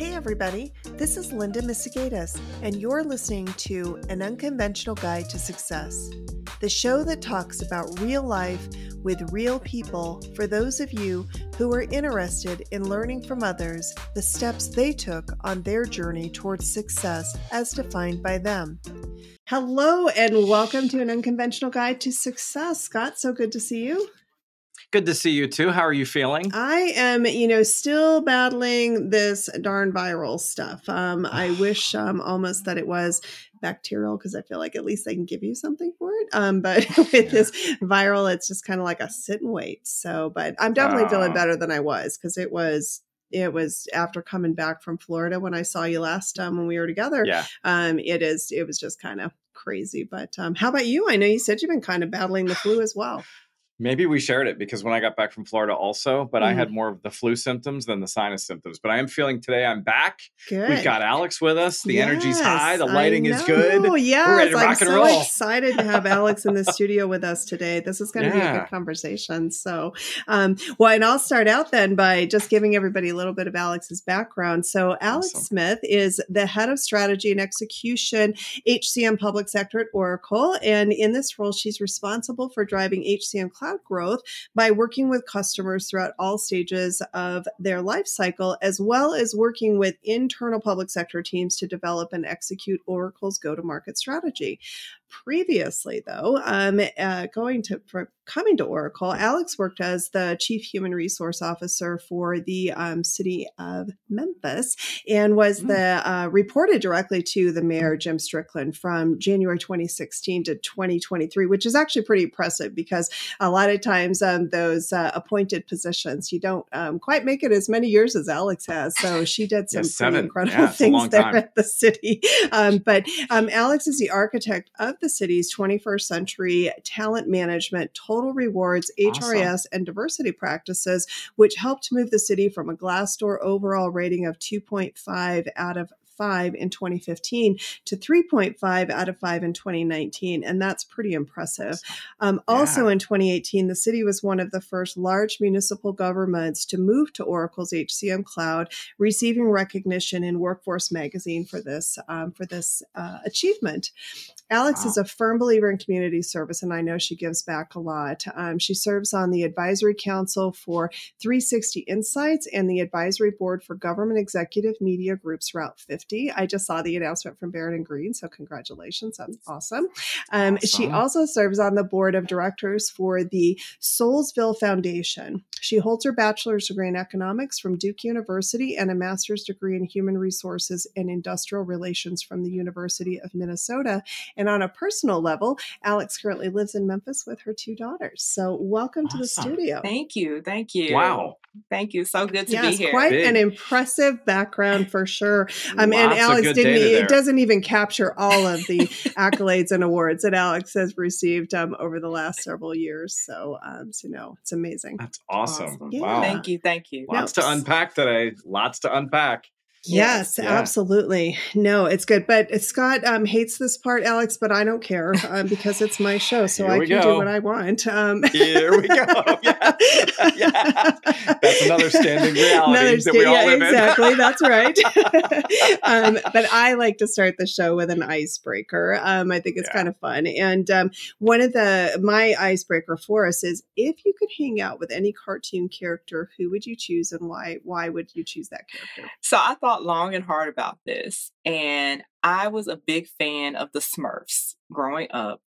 Hey, everybody, this is Linda Misegadis, and you're listening to An Unconventional Guide to Success, the show that talks about real life with real people for those of you who are interested in learning from others the steps they took on their journey towards success as defined by them. Hello, and welcome to An Unconventional Guide to Success. Scott, so good to see you. Good to see you too. How are you feeling? I am, you know, still battling this darn viral stuff. Um, I wish um, almost that it was bacterial because I feel like at least they can give you something for it. Um, but with yeah. this viral, it's just kind of like a sit and wait. So, but I'm definitely feeling better than I was because it was it was after coming back from Florida when I saw you last time um, when we were together. Yeah. Um, it is it was just kind of crazy. But um, how about you? I know you said you've been kind of battling the flu as well. Maybe we shared it because when I got back from Florida, also, but mm. I had mm. more of the flu symptoms than the sinus symptoms. But I am feeling today I'm back. Good. We've got Alex with us. The yes, energy's high. The lighting is good. Yes, We're ready to I'm rock and so roll. excited to have Alex in the studio with us today. This is going to yeah. be a good conversation. So, um, well, and I'll start out then by just giving everybody a little bit of Alex's background. So, Alex awesome. Smith is the head of strategy and execution, HCM public sector at Oracle, and in this role, she's responsible for driving HCM cloud growth by working with customers throughout all stages of their life cycle, as well as working with internal public sector teams to develop and execute Oracle's go to market strategy. Previously, though, um, uh, going to coming to Oracle, Alex worked as the chief human resource officer for the um, city of Memphis and was mm. the uh, reported directly to the mayor Jim Strickland from January 2016 to 2023, which is actually pretty impressive because a lot of times um, those uh, appointed positions you don't um, quite make it as many years as Alex has. So she did some pretty incredible yeah, things there time. at the city. Um, but um, Alex is the architect of the city's 21st century talent management, total rewards, HRIS, awesome. and diversity practices, which helped move the city from a Glassdoor overall rating of 2.5 out of 5 in 2015 to 3.5 out of 5 in 2019. And that's pretty impressive. Um, yeah. Also in 2018, the city was one of the first large municipal governments to move to Oracle's HCM cloud, receiving recognition in Workforce Magazine for this, um, for this uh, achievement. Alex wow. is a firm believer in community service, and I know she gives back a lot. Um, she serves on the advisory council for 360 Insights and the advisory board for government executive media groups Route 50. I just saw the announcement from Barrett and Greene, so congratulations. That's awesome. Um, awesome. She also serves on the board of directors for the Soulsville Foundation. She holds her bachelor's degree in economics from Duke University and a master's degree in human resources and industrial relations from the University of Minnesota and on a personal level, Alex currently lives in Memphis with her two daughters. So welcome awesome. to the studio. Thank you. Thank you. Wow. Thank you. So good to yes, be here. Quite Big. an impressive background for sure. Um, and Alex didn't. It doesn't even capture all of the accolades and awards that Alex has received um, over the last several years. So, um, so no, it's amazing. That's awesome. awesome. Yeah. Wow. Thank you. Thank you. Lots to unpack today. Lots to unpack. Yes, yeah. absolutely. No, it's good. But Scott um, hates this part, Alex, but I don't care um, because it's my show, so I can go. do what I want. Um, Here we go. Yeah. yeah. That's another standing reality another that we all yeah, live exactly. That's right. Um, but I like to start the show with an icebreaker. Um, I think it's kind of fun. And um, one of the my icebreaker for us is if you could hang out with any cartoon character, who would you choose and why? Why would you choose that character? So I thought thought long and hard about this, and I was a big fan of the Smurfs growing up.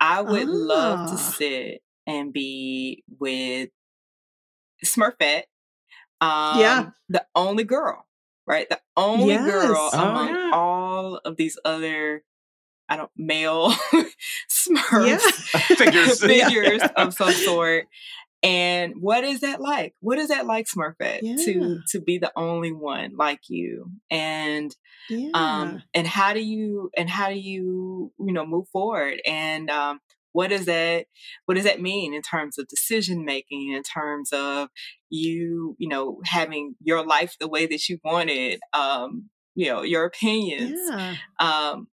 I would love to ah. sit and be with Smurfette. Um, yeah, the only girl, right? The only yes. girl oh, among yeah. all of these other I don't male Smurfs yeah. figures, figures yeah. of some sort. And what is that like? What is that like, Smurfette, yeah. to to be the only one like you? And um, yeah. um and how do you and how do you you know move forward? And um what does that what does that mean in terms of decision making in terms of you you know having your life the way that you wanted um you know your opinions yeah. um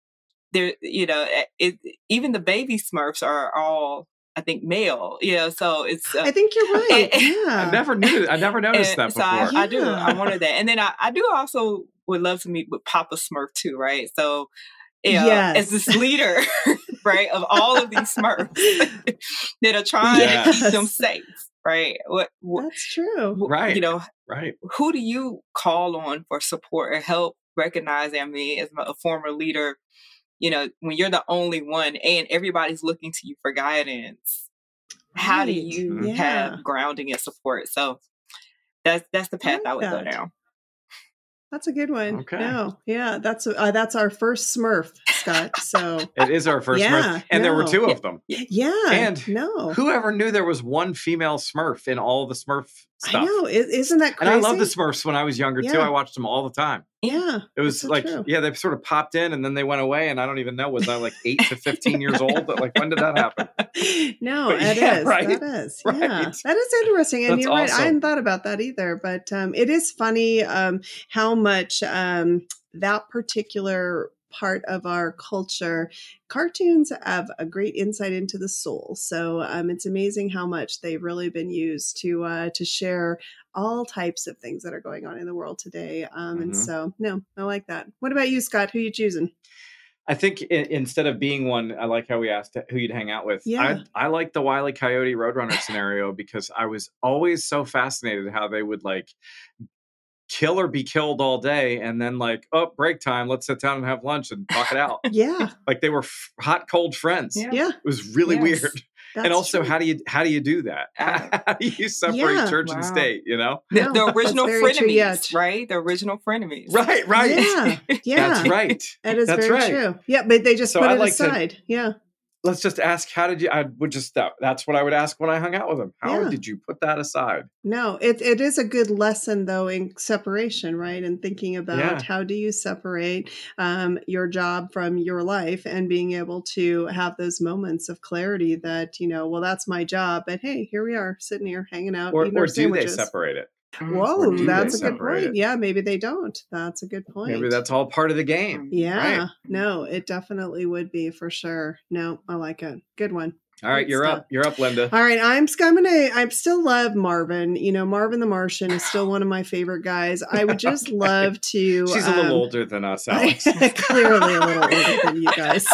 there you know it, even the baby smurfs are all I think male. You know, so it's. Uh, I think you're right. And, yeah, I never knew. I never noticed that before. So I, yeah. I, do. I wanted that, and then I, I do also would love to meet with Papa Smurf too, right? So. You know, yes. as this leader, right, of all of these Smurfs that are trying yes. to keep them safe, right? What, what, That's true. Right. You know, right. Who do you call on for support or help recognizing? I mean, as a former leader, you know, when you're the only one and everybody's looking to you for guidance, right. how do you yeah. have grounding and support? So that's that's the path I, like I would that. go down. That's a good one. Okay. No, yeah, that's uh, that's our first Smurf, Scott. So it is our first yeah, Smurf, and no. there were two of them. Yeah, and no, whoever knew there was one female Smurf in all the Smurf stuff. I know, isn't that crazy? And I love the Smurfs when I was younger yeah. too. I watched them all the time. Yeah, it was like so yeah, they sort of popped in and then they went away, and I don't even know was I like eight to fifteen years old? But Like when did that happen? No, but it yeah, is. Right? That is. Right. Yeah, that is interesting, and That's you're right. Awesome. I hadn't thought about that either, but um, it is funny um, how much um, that particular part of our culture. Cartoons have a great insight into the soul, so um, it's amazing how much they've really been used to uh, to share all types of things that are going on in the world today. Um, mm-hmm. And so, no, I like that. What about you, Scott? Who you choosing? I think in, instead of being one, I like how we asked who you'd hang out with. Yeah. I, I like the Wile E. Coyote Roadrunner scenario because I was always so fascinated how they would like kill or be killed all day and then like oh break time let's sit down and have lunch and talk it out. Yeah. Like they were f- hot cold friends. Yeah. yeah. it was really yes, weird. And also true. how do you how do you do that? How do you separate yeah, church wow. and state you know? The, the original frenemies right? The original frenemies. Right right. Yeah. Yeah. that's right. That is that's very right. true. Yeah but they just so put I it like aside. To, yeah let's just ask how did you i would just that, that's what i would ask when i hung out with him. How yeah. did you put that aside? No it, it is a good lesson though in separation right? And thinking about yeah. how do you separate um, your job from your life and being able to have those moments of clarity that you know well that's my job but hey here we are sitting here hanging out or, or do they separate it Whoa, that's a good point. It? Yeah, maybe they don't. That's a good point. Maybe that's all part of the game. Yeah, right? no, it definitely would be for sure. No, I like it. Good one. All right, you're stuff. up. You're up, Linda. All right, I'm, I'm gonna. I still love Marvin. You know, Marvin the Martian is still one of my favorite guys. I would just love to. She's um, a little um, older than us, Alex. clearly a little older than you guys.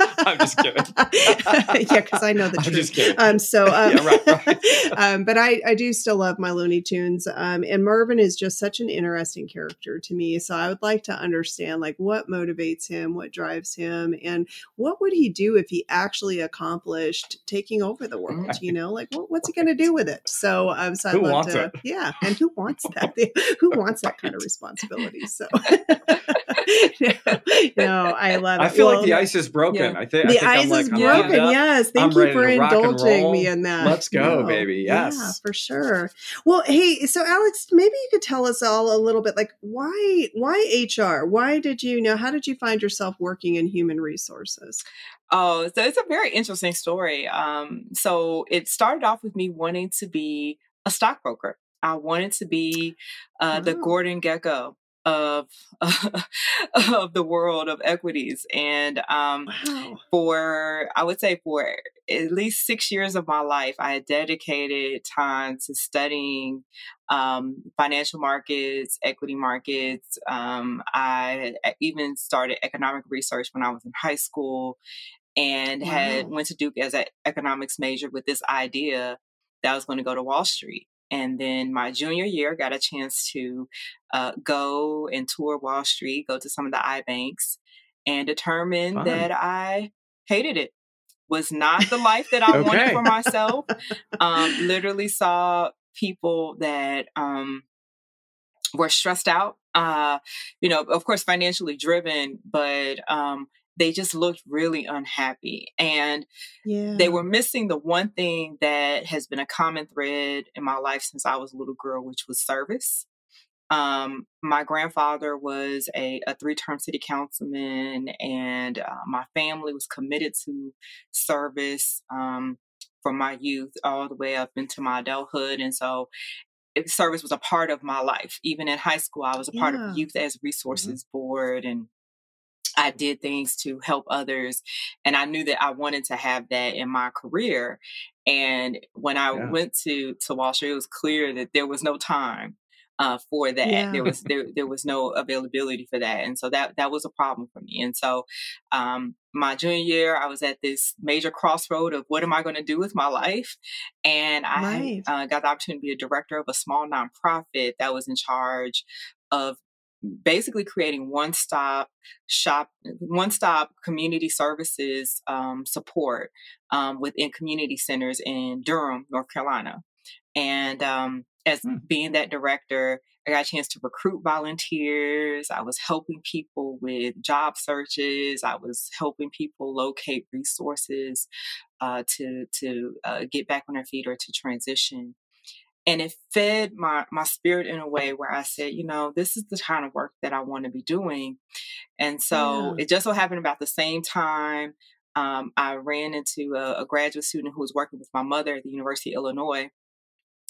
I'm just kidding. yeah, because I know the I'm truth. Um, so, um, yeah, right, right. um, but I, I do still love my Looney Tunes. Um, and Marvin is just such an interesting character to me. So I would like to understand like what motivates him, what drives him, and what would he do if he actually accomplished taking over the world? Right. You know, like what, what's he going to do with it? So, um, so I'd who love to, it? yeah, and who wants that? who wants that kind of responsibility? So. no, I love it. I feel well, like the ice is broken. Yeah. I, th- the I think the ice is broken. Yes, thank I'm you for indulging me in that. Let's go, no. baby. Yes, yeah, for sure. Well, hey, so Alex, maybe you could tell us all a little bit, like why why HR? Why did you know? How did you find yourself working in human resources? Oh, so it's a very interesting story. Um, so it started off with me wanting to be a stockbroker. I wanted to be uh, the Gordon Gekko of of the world of equities and um, wow. for i would say for at least six years of my life i had dedicated time to studying um, financial markets equity markets um, i even started economic research when i was in high school and wow. had went to duke as an economics major with this idea that i was going to go to wall street and then my junior year, got a chance to uh, go and tour Wall Street, go to some of the I banks, and determined Fun. that I hated it. Was not the life that I okay. wanted for myself. Um, literally saw people that um, were stressed out. Uh, you know, of course, financially driven, but um, they just looked really unhappy and yeah. they were missing the one thing that has been a common thread in my life since i was a little girl which was service um, my grandfather was a, a three-term city councilman and uh, my family was committed to service um, from my youth all the way up into my adulthood and so service was a part of my life even in high school i was a yeah. part of youth as mm-hmm. resources mm-hmm. board and I did things to help others. And I knew that I wanted to have that in my career. And when I yeah. went to, to Wall Street, it was clear that there was no time uh, for that. Yeah. There was there there was no availability for that, and so that that was a problem for me. And so, um, my junior year, I was at this major crossroad of what am I going to do with my life, and I right. uh, got the opportunity to be a director of a small nonprofit that was in charge of basically creating one stop shop one stop community services um, support um, within community centers in durham north carolina and um, as mm. being that director, I got a chance to recruit volunteers. I was helping people with job searches. I was helping people locate resources uh, to to uh, get back on their feet or to transition. And it fed my my spirit in a way where I said, you know, this is the kind of work that I want to be doing. And so yeah. it just so happened about the same time um, I ran into a, a graduate student who was working with my mother at the University of Illinois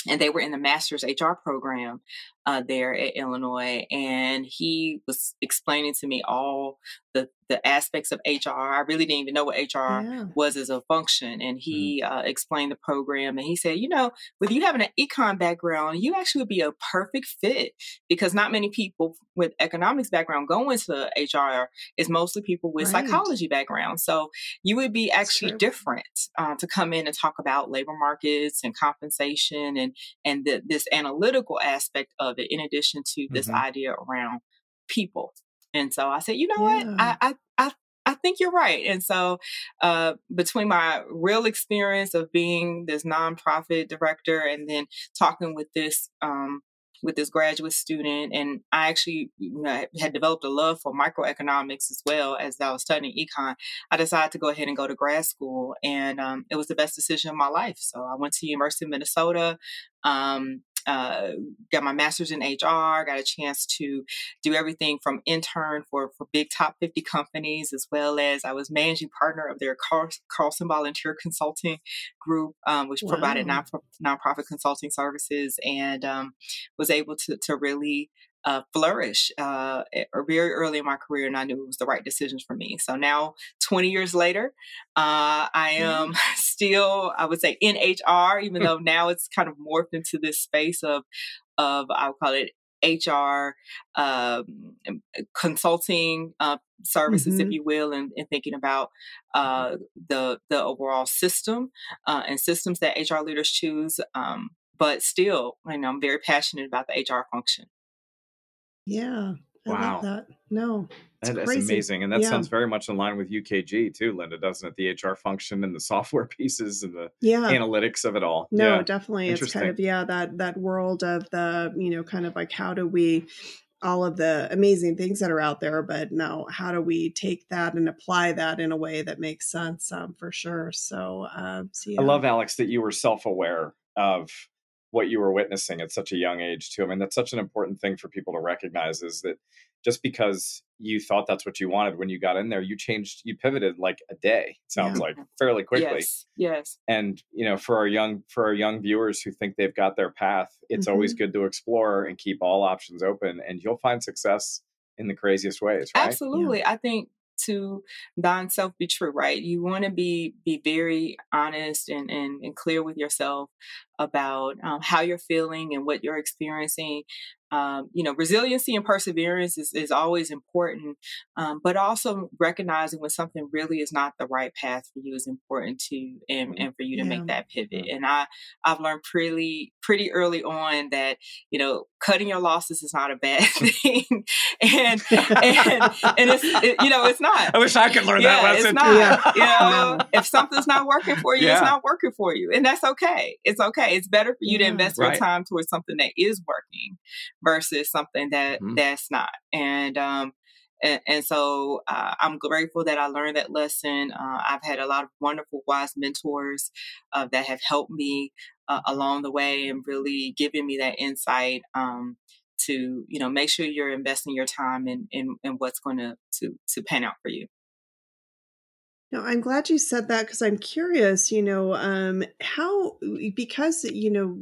and they were in the master's HR program uh, there at Illinois, and he was explaining to me all the the aspects of HR. I really didn't even know what HR yeah. was as a function, and mm-hmm. he mm. uh, explained the program. And he said, you know, with you having an econ background, you actually would be a perfect fit because not many people with economics background go into HR. Is mostly people with right. psychology background, so you would be actually different uh, to come in and talk about labor markets and compensation and and the, this analytical aspect of it, in addition to this mm-hmm. idea around people. And so I said, you know yeah. what? I, I, I, I think you're right. And so, uh, between my real experience of being this nonprofit director and then talking with this, um, with this graduate student, and I actually you know, had developed a love for microeconomics as well as I was studying econ. I decided to go ahead and go to grad school, and um, it was the best decision of my life. So I went to University of Minnesota. Um, uh, got my master's in HR, got a chance to do everything from intern for, for big top 50 companies, as well as I was managing partner of their Carl, Carlson Volunteer Consulting Group, um, which wow. provided non, nonprofit consulting services and um, was able to, to really uh, flourish uh, very early in my career, and I knew it was the right decision for me. So now, 20 years later, uh, I am mm. still, I would say, in HR, even though now it's kind of morphed into this space of, of I'll call it HR um, consulting uh, services, mm-hmm. if you will, and, and thinking about uh, the the overall system uh, and systems that HR leaders choose. Um, but still, know, I'm very passionate about the HR function. Yeah. I wow. love that. No. That is amazing. And that yeah. sounds very much in line with UKG too, Linda, doesn't it? The HR function and the software pieces and the yeah. analytics of it all. No, yeah. definitely. It's kind of, yeah, that that world of the, you know, kind of like how do we all of the amazing things that are out there, but now how do we take that and apply that in a way that makes sense um, for sure. So, uh, so yeah. I love Alex that you were self-aware of what you were witnessing at such a young age too. I mean, that's such an important thing for people to recognize is that just because you thought that's what you wanted when you got in there, you changed, you pivoted like a day. Sounds yeah. like fairly quickly. Yes. Yes. And you know, for our young for our young viewers who think they've got their path, it's mm-hmm. always good to explore and keep all options open, and you'll find success in the craziest ways. Right? Absolutely. Yeah. I think to thine self be true right? You want to be be very honest and, and, and clear with yourself about um, how you're feeling and what you're experiencing um, you know, resiliency and perseverance is, is always important, um, but also recognizing when something really is not the right path for you is important too, and, mm-hmm. and for you to yeah. make that pivot. And I, I've learned pretty, pretty early on that, you know, cutting your losses is not a bad thing. and, and, and it's, it, you know, it's not. I wish I could learn yeah, that lesson. It's not, yeah. you know, if something's not working for you, it's not working for you. And that's okay. It's okay. It's better for you to invest right. your time towards something that is working versus something that mm-hmm. that's not. And um, and, and so uh, I'm grateful that I learned that lesson. Uh, I've had a lot of wonderful, wise mentors uh, that have helped me uh, along the way and really given me that insight um, to, you know, make sure you're investing your time in in, in what's going to to to pan out for you. No, I'm glad you said that because I'm curious, you know, um, how because you know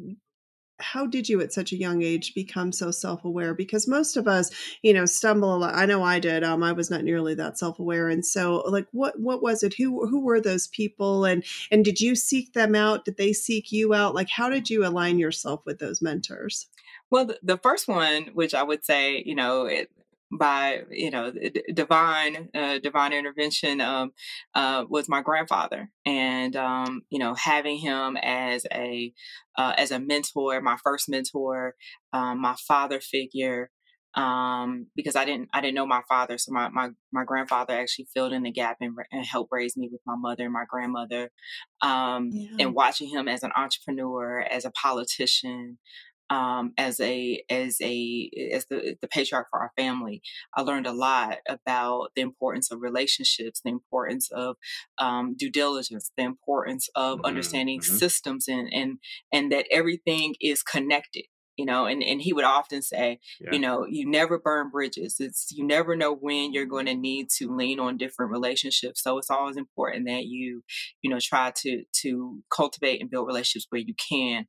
how did you at such a young age become so self-aware? Because most of us you know stumble a lot i know i did um, i was not nearly that self-aware and so like what what was it? Who who were those people and and did you seek them out? Did they seek you out? Like how did you align yourself with those mentors? Well, the, the first one, which I would say, you know, it, by you know divine uh, divine intervention um, uh, was my grandfather and um, you know having him as a uh, as a mentor my first mentor um, my father figure um, because I didn't I didn't know my father so my my, my grandfather actually filled in the gap and, and helped raise me with my mother and my grandmother um, yeah. and watching him as an entrepreneur as a politician um, as a as a as the, the patriarch for our family, I learned a lot about the importance of relationships, the importance of um, due diligence, the importance of mm-hmm, understanding mm-hmm. systems, and and and that everything is connected you know and, and he would often say yeah. you know you never burn bridges it's you never know when you're going to need to lean on different relationships so it's always important that you you know try to to cultivate and build relationships where you can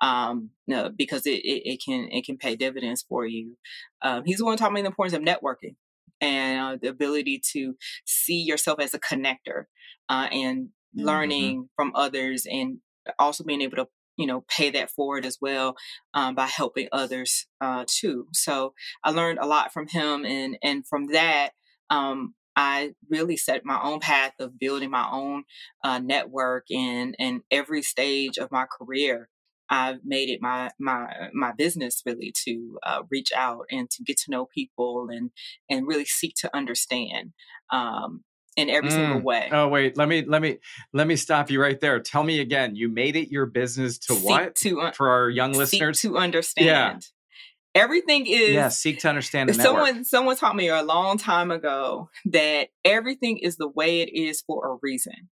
um, no, because it, it, it, can it can pay dividends for you. Um, he's the one taught me the importance of networking and uh, the ability to see yourself as a connector uh, and mm-hmm. learning from others and also being able to you know pay that forward as well um, by helping others uh, too so i learned a lot from him and and from that um, I really set my own path of building my own uh, network in in every stage of my career. I've made it my my my business really to uh, reach out and to get to know people and and really seek to understand um, in every mm. single way. Oh wait, let me let me let me stop you right there. Tell me again. You made it your business to seek what? To uh, for our young listeners to understand. Yeah. Everything is yeah. Seek to understand. someone network. someone taught me a long time ago that everything is the way it is for a reason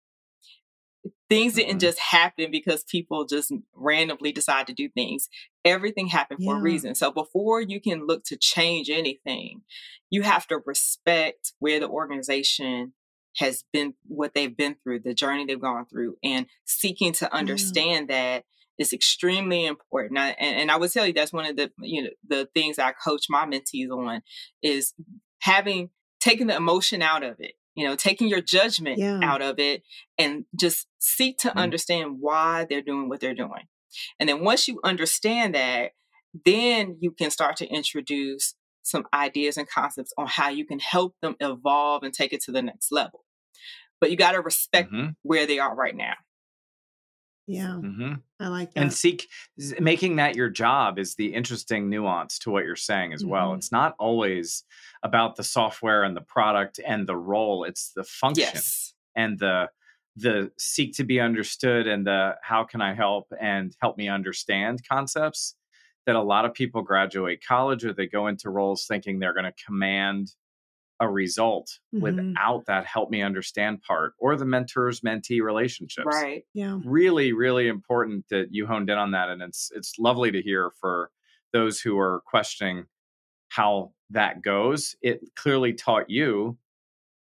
things didn't mm-hmm. just happen because people just randomly decide to do things. Everything happened for a reason. So before you can look to change anything, you have to respect where the organization has been, what they've been through, the journey they've gone through, and seeking to understand that is extremely important. I, and, and I would tell you that's one of the you know the things I coach my mentees on is having taken the emotion out of it you know, taking your judgment yeah. out of it and just seek to mm-hmm. understand why they're doing what they're doing. And then once you understand that, then you can start to introduce some ideas and concepts on how you can help them evolve and take it to the next level. But you got to respect mm-hmm. where they are right now. Yeah. Mm-hmm. I like that. And seek making that your job is the interesting nuance to what you're saying as mm-hmm. well. It's not always about the software and the product and the role, it's the function yes. and the the seek to be understood and the how can I help and help me understand concepts that a lot of people graduate college or they go into roles thinking they're going to command a result mm-hmm. without that help me understand part or the mentors mentee relationships. Right. Yeah. Really really important that you honed in on that and it's it's lovely to hear for those who are questioning how that goes. It clearly taught you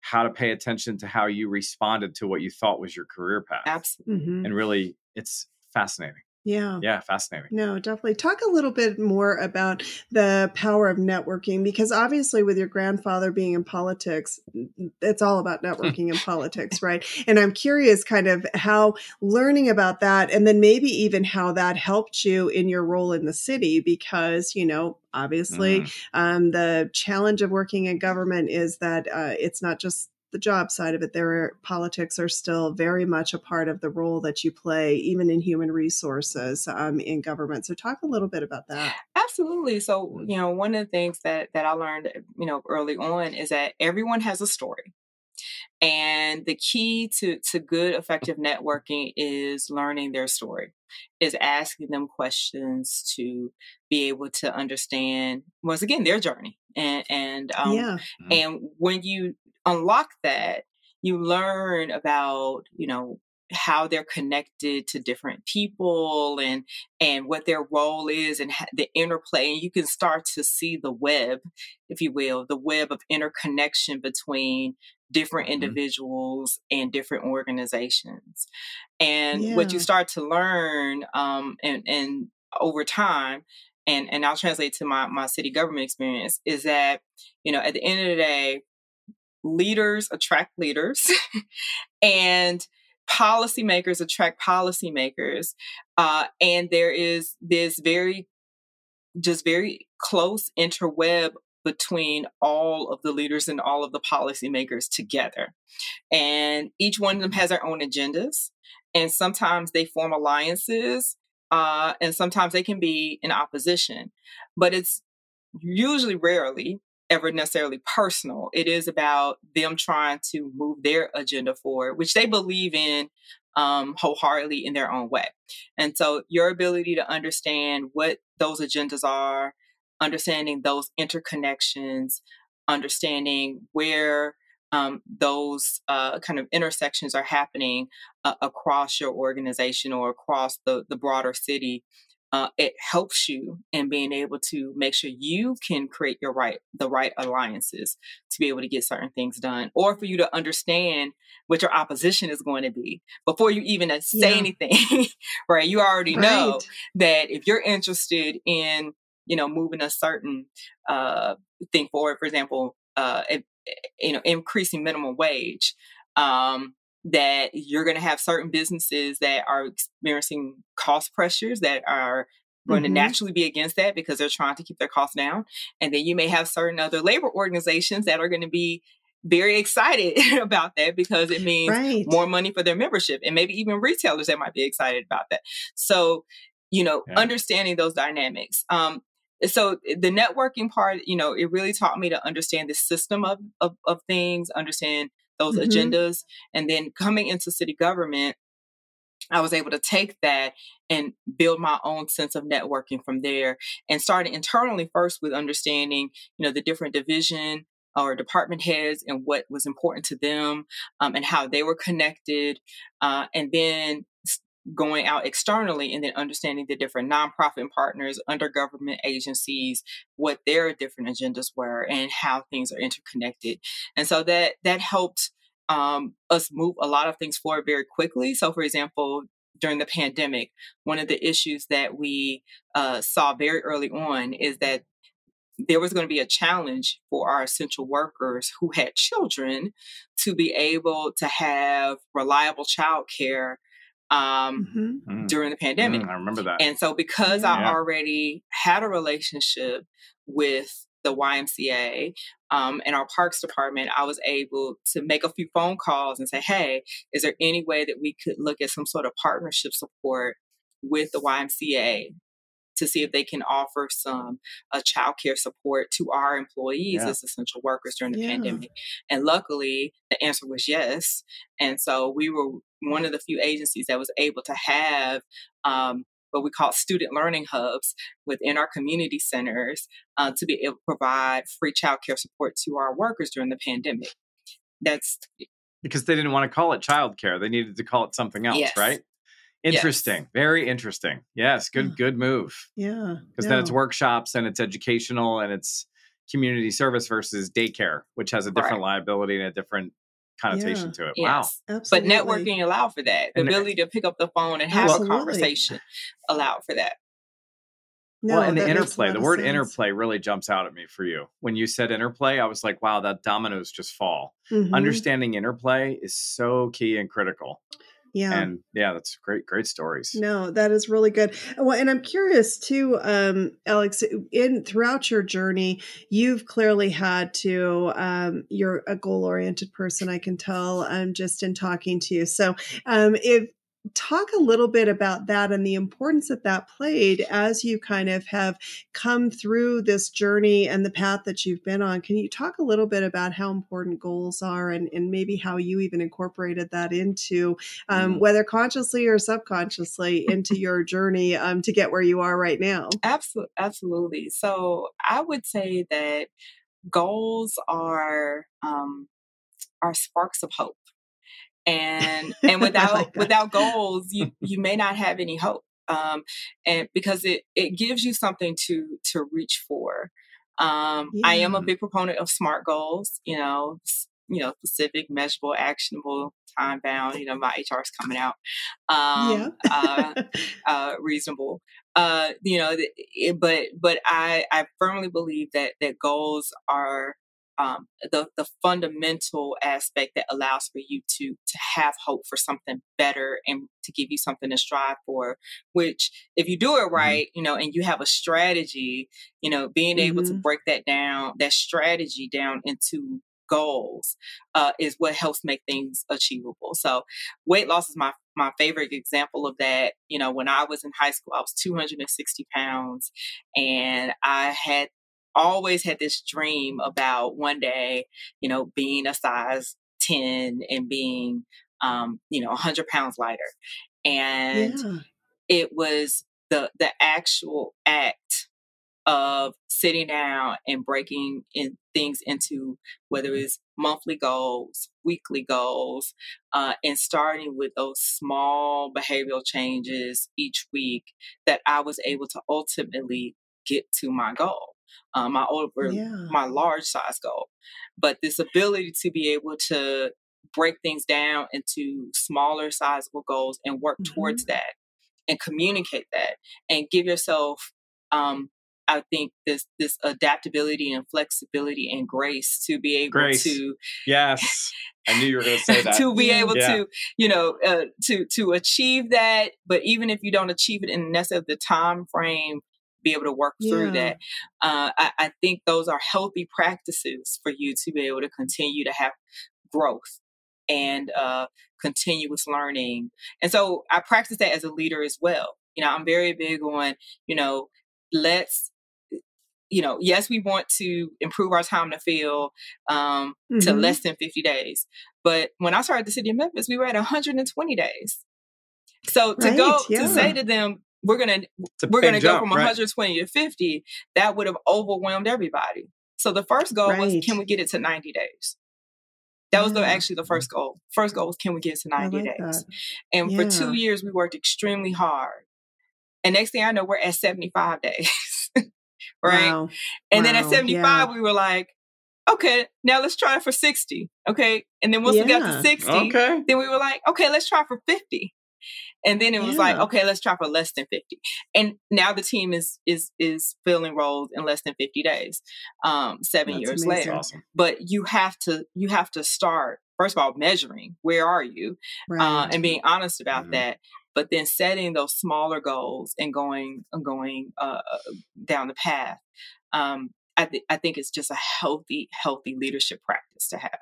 how to pay attention to how you responded to what you thought was your career path. Absolutely. Mm-hmm. and really it's fascinating yeah. Yeah, fascinating. No, definitely. Talk a little bit more about the power of networking because obviously, with your grandfather being in politics, it's all about networking in politics, right? And I'm curious kind of how learning about that and then maybe even how that helped you in your role in the city because, you know, obviously mm. um, the challenge of working in government is that uh, it's not just the job side of it, there are, politics are still very much a part of the role that you play, even in human resources um, in government. So, talk a little bit about that. Absolutely. So, you know, one of the things that that I learned, you know, early on is that everyone has a story. And the key to, to good, effective networking is learning their story, is asking them questions to be able to understand, once again, their journey. And, and, um, yeah. Mm-hmm. and when you unlock that, you learn about, you know, how they're connected to different people and and what their role is and the interplay and you can start to see the web if you will the web of interconnection between different mm-hmm. individuals and different organizations and yeah. what you start to learn um, and and over time, and and I'll translate to my my city government experience is that you know at the end of the day, leaders attract leaders, and policymakers attract policymakers, uh, and there is this very just very close interweb between all of the leaders and all of the policymakers together. And each one of them has their own agendas. And sometimes they form alliances, uh, and sometimes they can be in opposition. But it's usually rarely ever necessarily personal. It is about them trying to move their agenda forward, which they believe in um, wholeheartedly in their own way. And so your ability to understand what those agendas are, understanding those interconnections, understanding where um, those uh, kind of intersections are happening uh, across your organization or across the, the broader city uh, it helps you in being able to make sure you can create your right the right alliances to be able to get certain things done or for you to understand what your opposition is going to be before you even say yeah. anything right you already right. know that if you're interested in you know moving a certain uh, thing forward for example uh, if, you know increasing minimum wage um, that you're going to have certain businesses that are experiencing cost pressures that are going mm-hmm. to naturally be against that because they're trying to keep their costs down. And then you may have certain other labor organizations that are going to be very excited about that because it means right. more money for their membership and maybe even retailers that might be excited about that. So, you know, yeah. understanding those dynamics. Um, so the networking part, you know, it really taught me to understand the system of, of, of things, understand those mm-hmm. agendas. And then coming into city government, I was able to take that and build my own sense of networking from there and started internally first with understanding, you know, the different division or department heads and what was important to them um, and how they were connected. Uh, and then going out externally and then understanding the different nonprofit partners under government agencies what their different agendas were and how things are interconnected. And so that that helped um, us move a lot of things forward very quickly. So for example during the pandemic one of the issues that we uh, saw very early on is that there was going to be a challenge for our essential workers who had children to be able to have reliable childcare um, mm-hmm. Mm. during the pandemic. Mm, I remember that. And so, because yeah. I already had a relationship with the YMCA um, and our parks department, I was able to make a few phone calls and say, hey, is there any way that we could look at some sort of partnership support with the YMCA to see if they can offer some uh, child care support to our employees yeah. as essential workers during the yeah. pandemic. And luckily, the answer was yes. And so we were one of the few agencies that was able to have um, what we call student learning hubs within our community centers uh, to be able to provide free child care support to our workers during the pandemic. That's because they didn't want to call it childcare; they needed to call it something else, yes. right? Interesting. Yes. Very interesting. Yes. Good, yeah. good move. Yeah. Because yeah. then it's workshops and it's educational and it's community service versus daycare, which has a different right. liability and a different connotation yeah. to it. Yes. Wow. Absolutely. But networking allowed for that. The and, ability to pick up the phone and have absolutely. a conversation allowed for that. No, well, and the interplay, the word sense. interplay really jumps out at me for you. When you said interplay, I was like, wow, that dominoes just fall. Mm-hmm. Understanding interplay is so key and critical. Yeah. And yeah, that's great, great stories. No, that is really good. Well, and I'm curious too, um, Alex, in throughout your journey, you've clearly had to, um, you're a goal oriented person, I can tell, um, just in talking to you. So, um, if, talk a little bit about that and the importance that that played as you kind of have come through this journey and the path that you've been on. Can you talk a little bit about how important goals are and, and maybe how you even incorporated that into, um, mm. whether consciously or subconsciously, into your journey um, to get where you are right now? Absolutely. Absolutely. So I would say that goals are um, are sparks of hope and and without like without goals you you may not have any hope um, and because it it gives you something to to reach for um, yeah. i am a big proponent of smart goals you know you know specific measurable actionable time bound you know my hr is coming out um, yeah. uh, uh, reasonable uh, you know, it, but but I I firmly believe that that goals are um, the the fundamental aspect that allows for you to to have hope for something better and to give you something to strive for. Which, if you do it mm-hmm. right, you know, and you have a strategy, you know, being mm-hmm. able to mm-hmm. break that down, that strategy down into goals uh, is what helps make things achievable. So weight loss is my my favorite example of that. You know, when I was in high school, I was 260 pounds, and I had always had this dream about one day, you know, being a size 10 and being, um, you know, 100 pounds lighter. And yeah. it was the the actual act of sitting down and breaking in things into whether it's monthly goals, weekly goals, uh, and starting with those small behavioral changes each week that I was able to ultimately get to my goal, uh, my over yeah. my large size goal. But this ability to be able to break things down into smaller sizable goals and work mm-hmm. towards that and communicate that and give yourself um, I think this this adaptability and flexibility and grace to be able grace. to yes I knew you were going to say that to be able yeah. to you know uh, to to achieve that but even if you don't achieve it in necessarily the time frame be able to work yeah. through that uh, I, I think those are healthy practices for you to be able to continue to have growth and uh, continuous learning and so I practice that as a leader as well you know I'm very big on you know let's you know, yes, we want to improve our time to fill um, mm-hmm. to less than 50 days. But when I started the city of Memphis, we were at 120 days. So to right, go yeah. to say to them, we're gonna we're gonna jump, go from 120 right? to 50, that would have overwhelmed everybody. So the first goal right. was can we get it to 90 days? That was the, mm. actually the first goal. First goal was can we get it to 90 like days? That. And yeah. for two years we worked extremely hard. And next thing I know, we're at 75 days right? Wow. And wow. then at 75, yeah. we were like, okay, now let's try for 60. Okay. And then once yeah. we got to 60, okay. then we were like, okay, let's try for 50. And then it was yeah. like, okay, let's try for less than 50. And now the team is is is filling roles in less than 50 days, um, seven That's years amazing. later. Awesome. But you have to you have to start, first of all, measuring where are you? Uh, right. Uh, and being honest about mm-hmm. that but then setting those smaller goals and going going uh, down the path um, I, th- I think it's just a healthy healthy leadership practice to have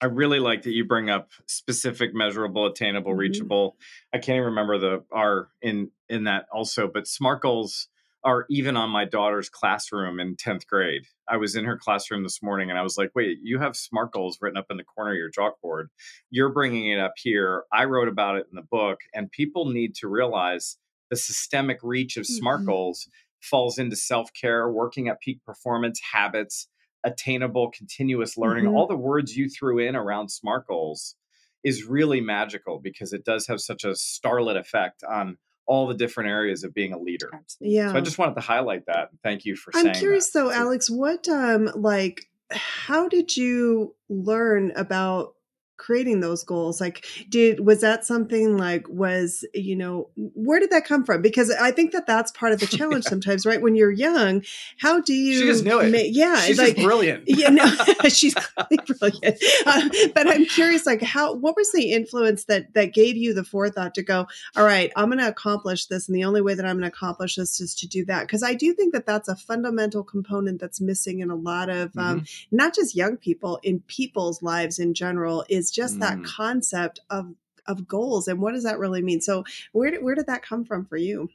I really like that you bring up specific, measurable, attainable, mm-hmm. reachable. I can't even remember the R in in that also, but SMART goals are even on my daughter's classroom in 10th grade. I was in her classroom this morning and I was like, wait, you have SMART goals written up in the corner of your chalkboard. You're bringing it up here. I wrote about it in the book, and people need to realize the systemic reach of SMART mm-hmm. goals falls into self care, working at peak performance, habits, attainable, continuous learning. Mm-hmm. All the words you threw in around SMART goals is really magical because it does have such a starlit effect on all the different areas of being a leader. Yeah. So I just wanted to highlight that. Thank you for I'm curious that. though, Alex, what um like how did you learn about creating those goals like did was that something like was you know where did that come from? Because i think that that's part of the challenge sometimes right? When you're young how do you she just knew it. ma- yeah she's like brilliant. yeah no she's brilliant. Uh, but i'm curious like how what was the influence that that gave you the forethought to go all right i'm going to accomplish this and the only way that i'm going to accomplish this is to do that because i do think that that's a fundamental component that's missing in a lot of um, mm-hmm. not just young people in people's lives in general is is just mm. that concept of of goals and what does that really mean so where did, where did that come from for you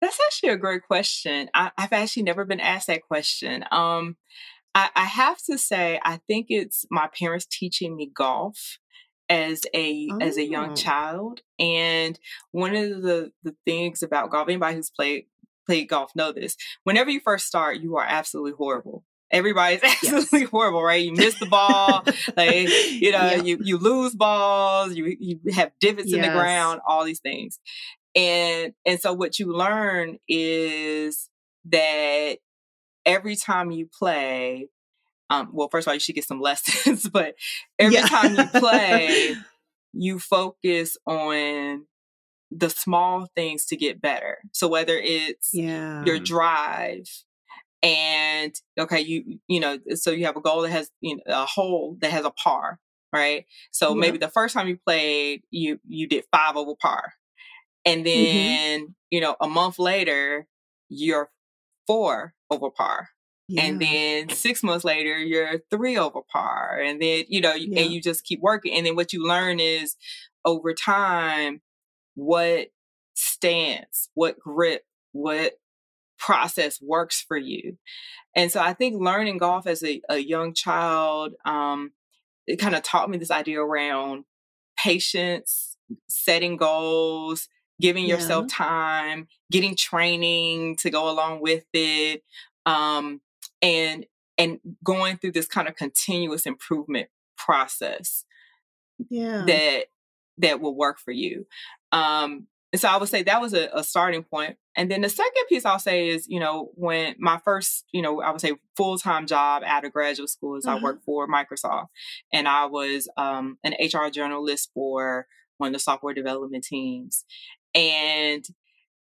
that's actually a great question I, have actually never been asked that question um, I, I, have to say i think it's my parents teaching me golf as a oh. as a young oh. child and one of the the things about golf anybody who's played played golf know this whenever you first start you are absolutely horrible everybody's absolutely yes. horrible, right? You miss the ball, like you know, yeah. you you lose balls, you you have divots yes. in the ground, all these things. And and so what you learn is that every time you play, um, well, first of all, you should get some lessons, but every yeah. time you play, you focus on the small things to get better. So whether it's yeah. your drive and okay, you you know, so you have a goal that has you know, a hole that has a par, right? So yeah. maybe the first time you played, you you did five over par, and mm-hmm. then mm-hmm. you know a month later you're four over par. Yeah. And then six months later, you're three over par. And then, you know, yeah. and you just keep working. And then what you learn is over time, what stance, what grip, what process works for you. And so I think learning golf as a, a young child, um, it kind of taught me this idea around patience, setting goals, giving yeah. yourself time, getting training to go along with it, um, and and going through this kind of continuous improvement process. Yeah. That that will work for you. Um, and so I would say that was a, a, starting point. And then the second piece I'll say is, you know, when my first, you know, I would say full time job out of graduate school is I mm-hmm. worked for Microsoft and I was um, an HR generalist for one of the software development teams. And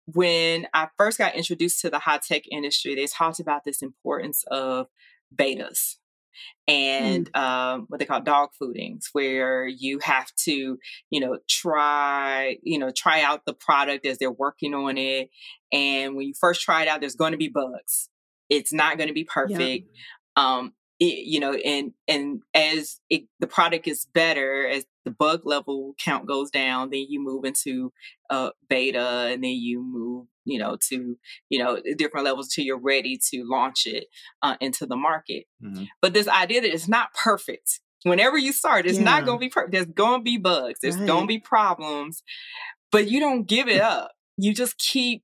when I first got introduced to the high tech industry, they talked about this importance of betas and mm. um, what they call dog foodings, where you have to, you know, try, you know, try out the product as they're working on it. And when you first try it out, there's going to be bugs. It's not going to be perfect. Um, it, you know, and and as it, the product is better, as the bug level count goes down, then you move into uh, beta, and then you move, you know, to you know different levels till you're ready to launch it uh, into the market. Mm-hmm. But this idea that it's not perfect. Whenever you start, it's yeah. not going to be perfect. There's going to be bugs. There's right. going to be problems, but you don't give it up. You just keep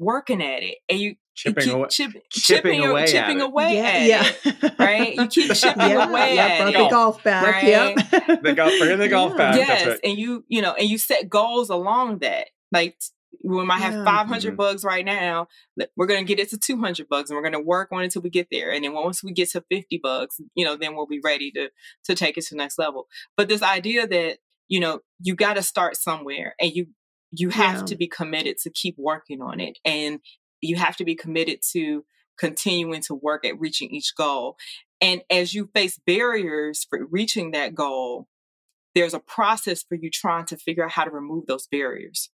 working at it, and you chipping away, chip, chipping, chipping away, chipping away yeah, at yeah. it, right? You keep chipping yeah, away yeah, at it. the golf bag, right? Yep. the golf, bring the golf bag. Yes, right. and you, you know, and you set goals along that. Like we might have 500 mm-hmm. bugs right now. We're going to get it to 200 bugs, and we're going to work on it until we get there. And then once we get to 50 bugs, you know, then we'll be ready to to take it to the next level. But this idea that you know you got to start somewhere, and you you have yeah. to be committed to keep working on it and you have to be committed to continuing to work at reaching each goal. And as you face barriers for reaching that goal, there's a process for you trying to figure out how to remove those barriers.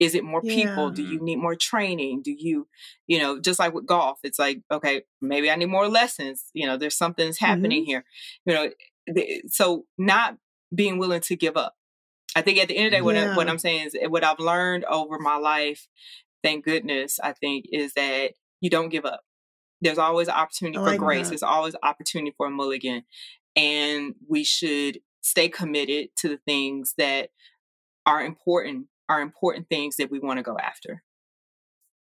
Is it more yeah. people? Do you need more training? Do you, you know, just like with golf, it's like, okay, maybe I need more lessons. You know, there's something that's happening mm-hmm. here. You know, so not being willing to give up. I think at the end of the day, what, I, what I'm saying is eh, what I've learned over my life thank goodness, I think, is that you don't give up. There's always opportunity like for grace. That. There's always opportunity for a mulligan. And we should stay committed to the things that are important, are important things that we want to go after.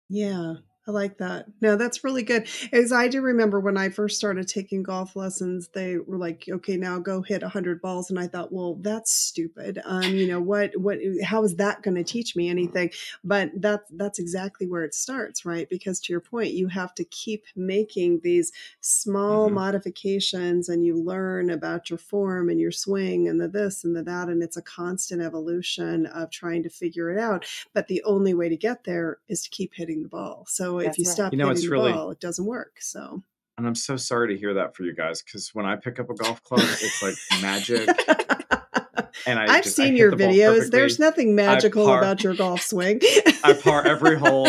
Yeah. I like that. No, that's really good. As I do remember when I first started taking golf lessons, they were like, "Okay, now go hit hundred balls," and I thought, "Well, that's stupid. Um, you know what? What? How is that going to teach me anything?" But that's that's exactly where it starts, right? Because to your point, you have to keep making these small mm-hmm. modifications, and you learn about your form and your swing and the this and the that, and it's a constant evolution of trying to figure it out. But the only way to get there is to keep hitting the ball. So if you right. stop you know, hitting it's really, the ball, it doesn't work. So and I'm so sorry to hear that for you guys because when I pick up a golf club, it's like magic. and I have seen I your videos. There's nothing magical par, about your golf swing. I par every hole.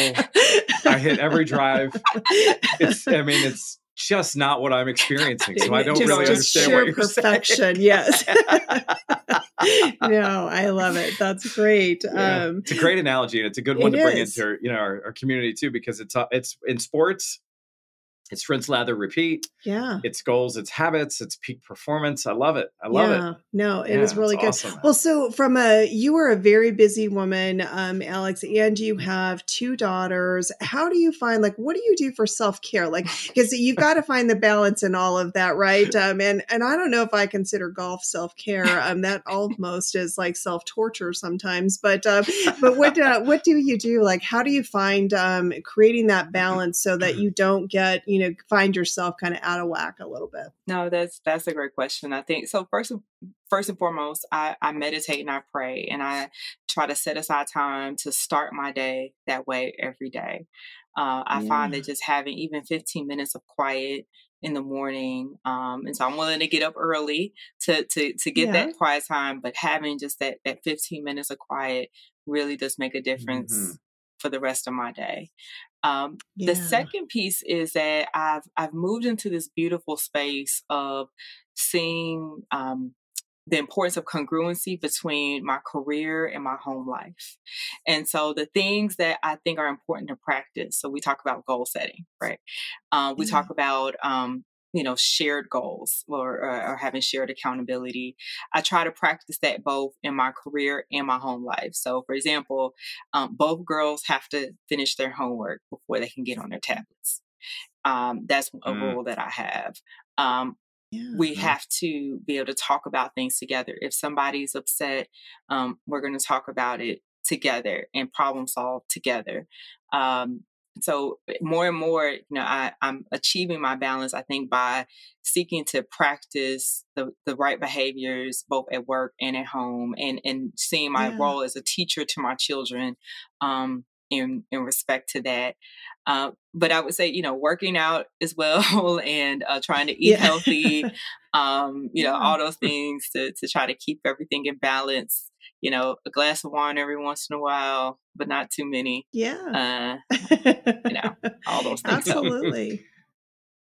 I hit every drive. It's. I mean, it's just not what I'm experiencing. So I don't just, really just understand what you're perfection. Saying. Yes. No, I love it. That's great. Yeah. Um, it's a great analogy, and it's a good one to bring is. into you know our, our community too, because it's uh, it's in sports it's rinse, lather, repeat. Yeah. It's goals, it's habits, it's peak performance. I love it. I love yeah. it. No, it yeah, is really good. Awesome. Well, so from a you are a very busy woman, um, Alex, and you have two daughters. How do you find like what do you do for self care? Like because you've got to find the balance in all of that, right? Um, and and I don't know if I consider golf self care. Um, that almost is like self torture sometimes. But um, but what uh, what do you do? Like how do you find um creating that balance so that you don't get you you know find yourself kind of out of whack a little bit no that's that's a great question i think so first first and foremost i i meditate and i pray and i try to set aside time to start my day that way every day uh, i yeah. find that just having even 15 minutes of quiet in the morning. Um, and so I'm willing to get up early to to to get yeah. that quiet time. But having just that that 15 minutes of quiet really does make a difference mm-hmm. For the rest of my day. Um, yeah. The second piece is that I've I've moved into this beautiful space of seeing um, the importance of congruency between my career and my home life. And so the things that I think are important to practice. So we talk about goal setting, right? Um, we mm-hmm. talk about um, you know shared goals or, or, or, having shared accountability i try to practice that both in my career and my home life so for example um, both girls have to finish their homework before they can get on their tablets um, that's a mm. rule that i have um, yeah. we have to be able to talk about things together. If somebody's upset, um, we're going to talk about it together and problem solve together. So eh, more and more, you know, I, I'm achieving my balance. I think by seeking to practice the, the right behaviors both at work and at home, and and seeing my yeah. role as a teacher to my children, um, in in respect to that. Uh, but I would say, you know, working out as well and uh, trying to eat yeah. healthy, um, you know, all those things to, to try to keep everything in balance. You know, a glass of wine every once in a while, but not too many. Yeah. Uh, you know, all those things. Absolutely.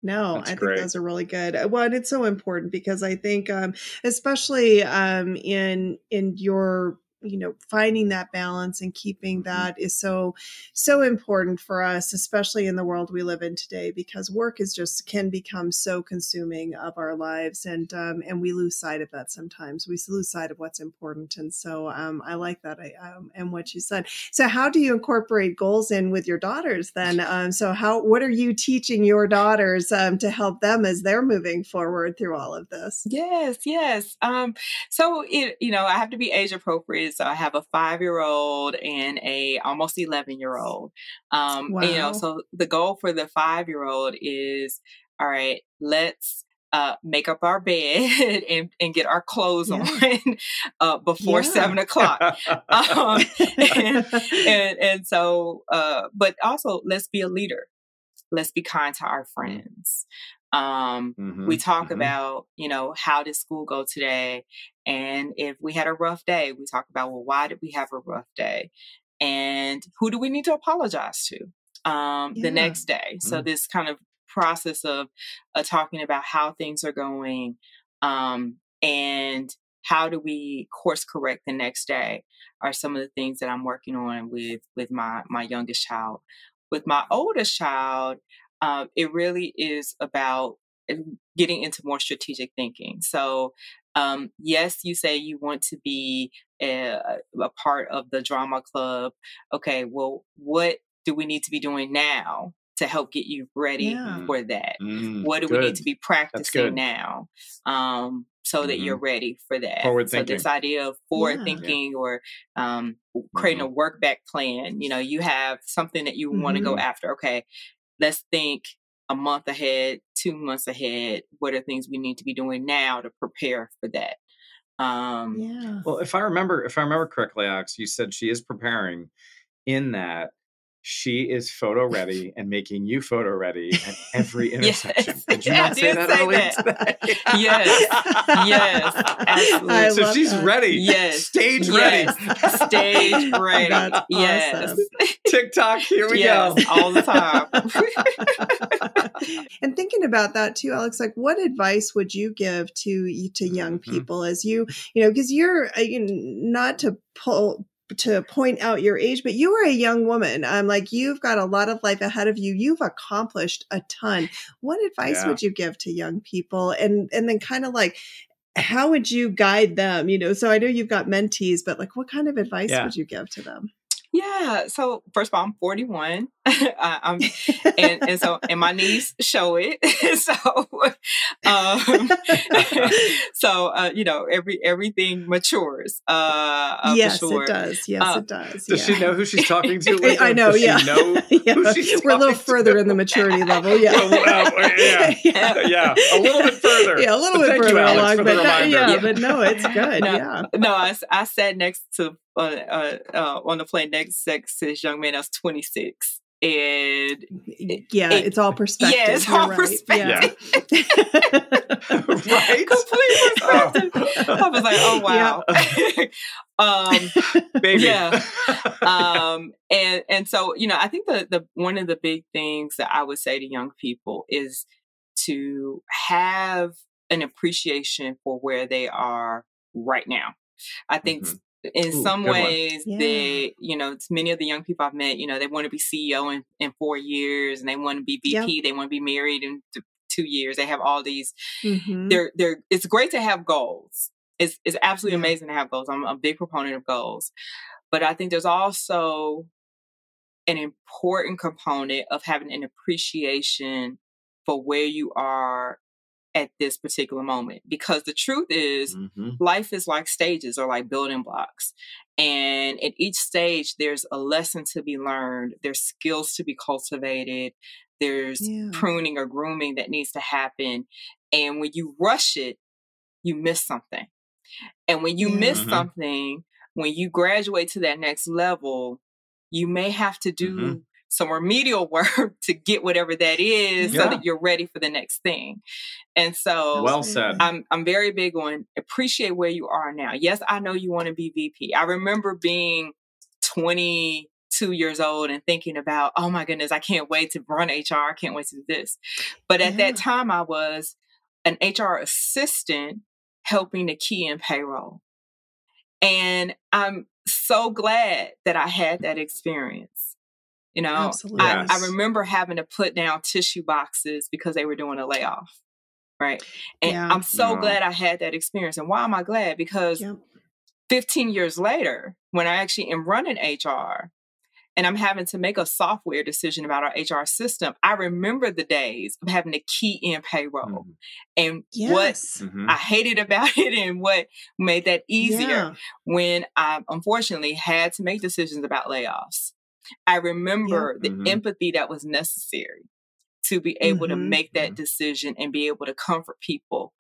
No, That's I think those are really good. Uh, well, and it's so important because I think, um, especially um, in in your you know finding that balance and keeping mm-hmm. that is so so important for us especially in the world we live in today because work is just can become so consuming of our lives and um, and we lose sight of that sometimes. We lose sight of what's important and so um, i like that I, um, and what you said. So how do you incorporate goals in with your daughters then? Um, so how what are you teaching your daughters um, to help them as they're moving forward through all of this? Yes yes. Um, so it, you know i have to be age appropriate so I have a five year old and a almost 11 year old. Um, wow. you know, so the goal for the five year old is, all right, let's uh, make up our bed and, and get our clothes yeah. on uh, before yeah. seven o'clock. um, and, and, and, so, uh, but also let's be a leader. Let's be kind to our friends. Um, mm-hmm, we talk mm-hmm. about, you know, how did school go today? And if we had a rough day, we talk about, well, why did we have a rough day? And who do we need to apologize to um, yeah. the next day? Mm-hmm. So, this kind of process of uh, talking about how things are going um, and how do we course correct the next day are some of the things that I'm working on with with my my youngest child. With my oldest child, uh, it really is about uh, getting into more strategic thinking. So, um, yes, you say you want to be a, a part of the drama club. Okay, well, what do we need to be doing now to help get you ready yeah. for that? Mm, what do good. we need to be practicing now? Um, so that mm-hmm. you're ready for that. Forward so thinking. this idea of forward yeah. thinking or um, creating mm-hmm. a work back plan. You know, you have something that you mm-hmm. want to go after. Okay, let's think a month ahead, two months ahead. What are things we need to be doing now to prepare for that? Um, yeah. Well, if I remember, if I remember correctly, Alex, you said she is preparing in that she is photo ready and making you photo ready at every intersection. yes. Did you not say that earlier that. today? yes, yes, absolutely. so she's that. ready. Yes, stage yes. ready. Stage ready. That's yes. Awesome. TikTok, here we yes, go. all the time. and thinking about that too, Alex, like what advice would you give to to young mm-hmm. people mm-hmm. as you, you know, because you're uh, you not to pull to point out your age, but you are a young woman. I'm like, you've got a lot of life ahead of you. You've accomplished a ton. What advice yeah. would you give to young people? And and then kind of like how would you guide them? You know, so I know you've got mentees, but like what kind of advice yeah. would you give to them? Yeah. So first of all, I'm 41. I, and, and so and my knees show it. so, um, so uh, you know, every everything matures. Uh, uh yes, sure. it does. Yes, uh, it does. Does yeah. she know who she's talking to? I know. Does yeah. Know yeah. We're a little further to? in the maturity level. Yeah. yeah. yeah. yeah. A little bit further. Yeah, a little but bit further you, along. But that, yeah, but no, it's good. No, yeah. No, I, I sat next to uh, uh, uh, on the plane next next to this young man. I was 26 and yeah, it, it's all perspective. Yeah, it's all right. perspective. Yeah. right? Complete perspective. Oh. I was like, oh wow. um, Baby. Yeah. Um, and and so you know, I think the the one of the big things that I would say to young people is to have an appreciation for where they are right now. I think mm-hmm in Ooh, some ways yeah. they you know many of the young people i've met you know they want to be ceo in, in four years and they want to be vp yep. they want to be married in two years they have all these mm-hmm. they're they're it's great to have goals it's, it's absolutely yeah. amazing to have goals i'm a big proponent of goals but i think there's also an important component of having an appreciation for where you are at this particular moment because the truth is mm-hmm. life is like stages or like building blocks and at each stage there's a lesson to be learned there's skills to be cultivated there's yeah. pruning or grooming that needs to happen and when you rush it you miss something and when you yeah. miss mm-hmm. something when you graduate to that next level you may have to do mm-hmm some remedial work to get whatever that is yeah. so that you're ready for the next thing. And so well said. I'm I'm very big on appreciate where you are now. Yes, I know you want to be VP. I remember being 22 years old and thinking about, oh my goodness, I can't wait to run HR. I can't wait to do this. But at yeah. that time I was an HR assistant helping to key in payroll. And I'm so glad that I had that experience you know, I, I, remember having to put down tissue boxes because they were doing a layoff. Right. And yeah. I'm so yeah. glad I had that experience. And why am I glad? Because yep. 15 years later, when I actually am running HR and I'm having to make a software decision about our HR system, I remember the days of having to key in payroll mm-hmm. and yes. what mm-hmm. I hated about it and what made that easier yeah. when I unfortunately had to make decisions about layoffs. I remember yeah. the mm-hmm. empathy that was necessary to be able mm-hmm. to make that mm-hmm. decision and be able to comfort people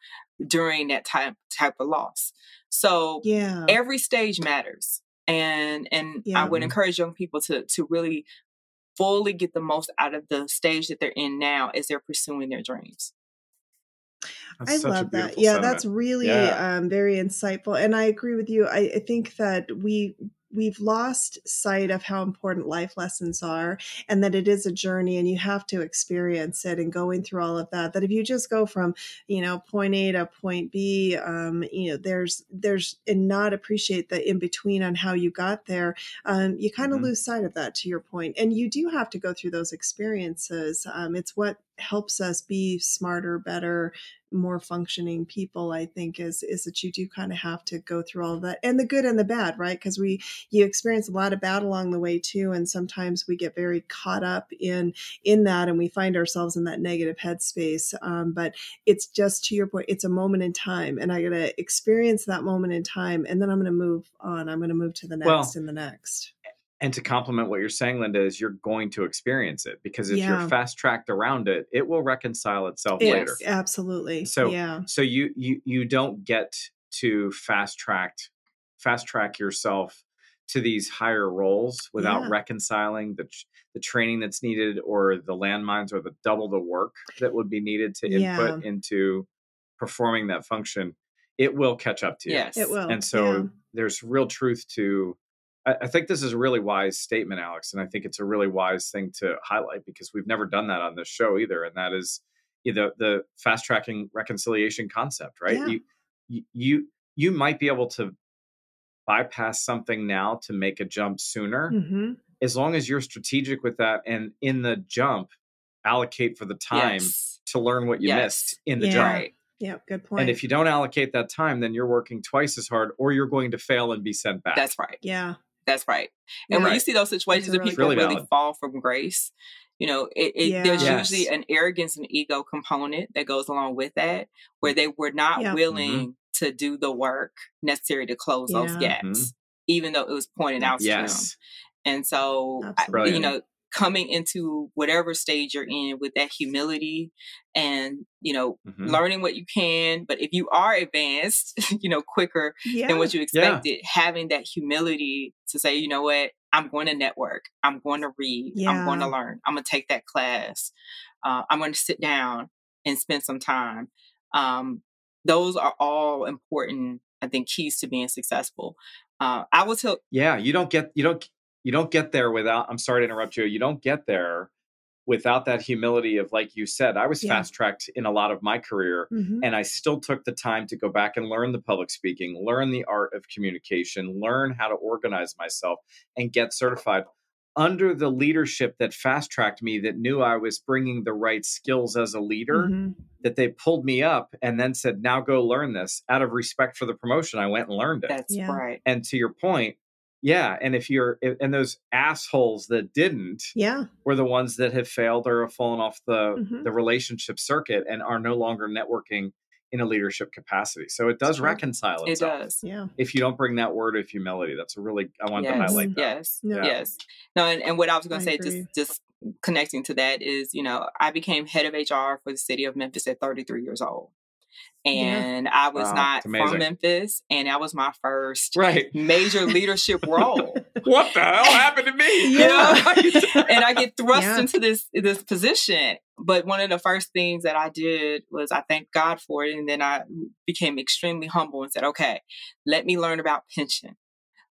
during that type type of loss. So yeah. every stage matters. And and yeah. I would encourage young people to to really fully get the most out of the stage that they're in now as they're pursuing their dreams. That's I love that. Yeah, sentiment. that's really yeah. Um, very insightful. And I agree with you. I, I think that we we've lost sight of how important life lessons are and that it is a journey and you have to experience it and going through all of that that if you just go from you know point a to point b um, you know there's there's and not appreciate the in between on how you got there um, you kind of mm-hmm. lose sight of that to your point and you do have to go through those experiences um, it's what helps us be smarter better more functioning people i think is is that you do kind of have to go through all that and the good and the bad right? Because we you experience a lot of bad along the way too and sometimes we get very caught up in in that and we find ourselves in that negative headspace um, but it's just to your point it's a moment in time and i gotta experience that moment in time and then i'm gonna move on i'm gonna move to the next well, and the next and to complement what you're saying linda is you're going to experience it because if yeah. you're fast tracked around it it will reconcile itself yes, later absolutely. So yeah. so you you you don't get to fast track fast track yourself to these higher roles without yeah. reconciling the the training that's needed or the landmines or the double the work that would be needed to input yeah. into performing that function it will catch up to you. Yes. It will. And so there's real truth to I, think this is a really wise statement, Alex, and I think it's a really wise thing to highlight because we've never done that on this show either, and that is the the fast tracking reconciliation concept, right? Yeah. You you you might be able to bypass something now to make a jump sooner, mm-hmm. as long as you're strategic with that, and in the jump, allocate for the time yes. to learn what you yes. missed in the yeah. jump. Yeah, good point. And if you don't allocate that time, then you're working twice as hard or you're going to fail and be sent back. That's right. Yeah. That's right. And when you see those situations where people really, really fall from grace, you know, it, it yeah. there's yes. usually an arrogance and ego component that goes along with that, where they were not yeah. willing mm-hmm. to do the work necessary to close yeah. those gaps, mm-hmm. even though it was pointed out to them. And so, I, you know, coming into whatever stage you're in with that humility and you know mm-hmm. learning what you can but if you are advanced you know quicker yeah. than what you expected yeah. having that humility to say you know what i'm going to network i'm going to read yeah. i'm going to learn i'm going to take that class uh, i'm going to sit down and spend some time um, those are all important i think keys to being successful uh, i will tell yeah you don't get you don't you don't get there without i'm sorry to interrupt you you don't get there without that humility of like you said i was yeah. fast tracked in a lot of my career mm-hmm. and i still took the time to go back and learn the public speaking learn the art of communication learn how to organize myself and get certified under the leadership that fast tracked me that knew i was bringing the right skills as a leader mm-hmm. that they pulled me up and then said now go learn this out of respect for the promotion i went and learned it that's yeah. right and to your point yeah, and if you're and those assholes that didn't, yeah, were the ones that have failed or have fallen off the mm-hmm. the relationship circuit and are no longer networking in a leadership capacity. So it does reconcile itself. It does. Yeah. If you don't bring that word of humility, that's a really I want yes. to highlight that. Yes. Yeah. Yes. No, and, and what I was going to say, agree. just just connecting to that is, you know, I became head of HR for the city of Memphis at 33 years old and yeah. I was wow, not from Memphis, and that was my first right. major leadership role. what the hell happened to me? You know? and I get thrust yeah. into this this position. But one of the first things that I did was I thanked God for it, and then I became extremely humble and said, "Okay, let me learn about pension.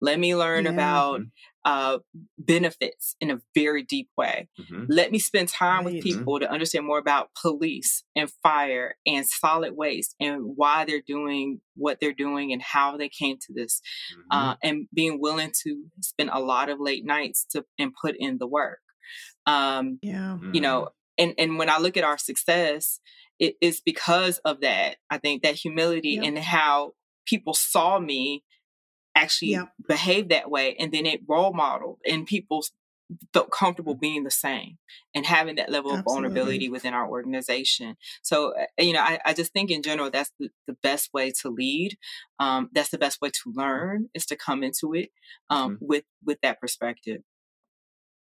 Let me learn yeah. about uh, benefits in a very deep way. Mm-hmm. Let me spend time right. with people mm-hmm. to understand more about police and fire and solid waste and why they're doing what they're doing and how they came to this, uh, mm-hmm. uh, and being willing to spend a lot of late nights to and put in the work. Um, yeah, you know, mm-hmm. and and when I look at our success, it is because of that. I think that humility yep. and how people saw me actually yep. behave that way and then it role modeled and people felt comfortable mm. being the same and having that level of vulnerability within our organization so uh, you know I, I, just think in general that's the, the best way to lead um, that's the best way to learn is to come into it um, mm-hmm. with with that perspective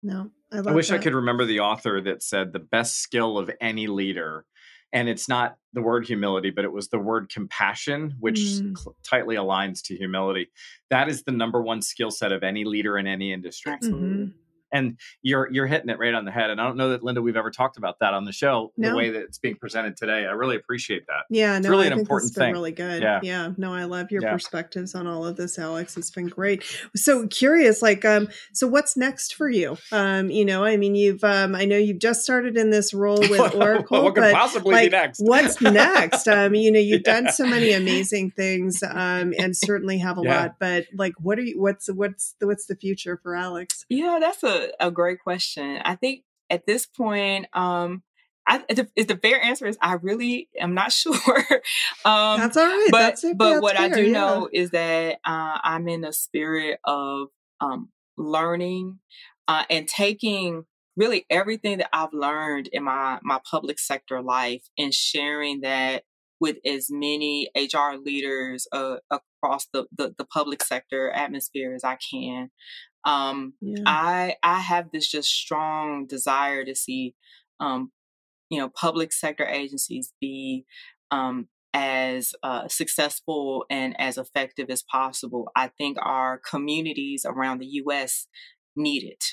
no i, I wish that. i could remember the author that said the best skill of any leader and it's not the word humility but it was the word compassion which mm. cl- tightly aligns to humility. That is the number one skill set of any leader in any industry. Mm-hmm and you're you're hitting it right on the head. And I don't know that Linda we've ever talked about that on the show no. the way that it's being presented today. I really appreciate that. Yeah, it's no, really I an important thing. Really good. Yeah, yeah. No, I love your yeah. perspectives on all of this, Alex. It's been great. So curious, like, um, so what's next for you? Um, you know, I mean, you've, um, I know you've just started in this role with Oracle. what could possibly like, be next? what's next? Um, you know, you've done so many amazing things, um, and certainly have a yeah. lot. But like, what are you? What's what's the, what's the future for Alex? Yeah, that's a, a great question question. I think at this point, um, I, the, the fair answer is I really am not sure. um, That's all right. But That's but That's what fair, I do yeah. know is that uh, I'm in a spirit of um, learning uh, and taking really everything that I've learned in my my public sector life and sharing that with as many HR leaders uh, across the, the, the public sector atmosphere as I can. Um, yeah. I I have this just strong desire to see, um, you know, public sector agencies be um, as uh, successful and as effective as possible. I think our communities around the U.S. need it.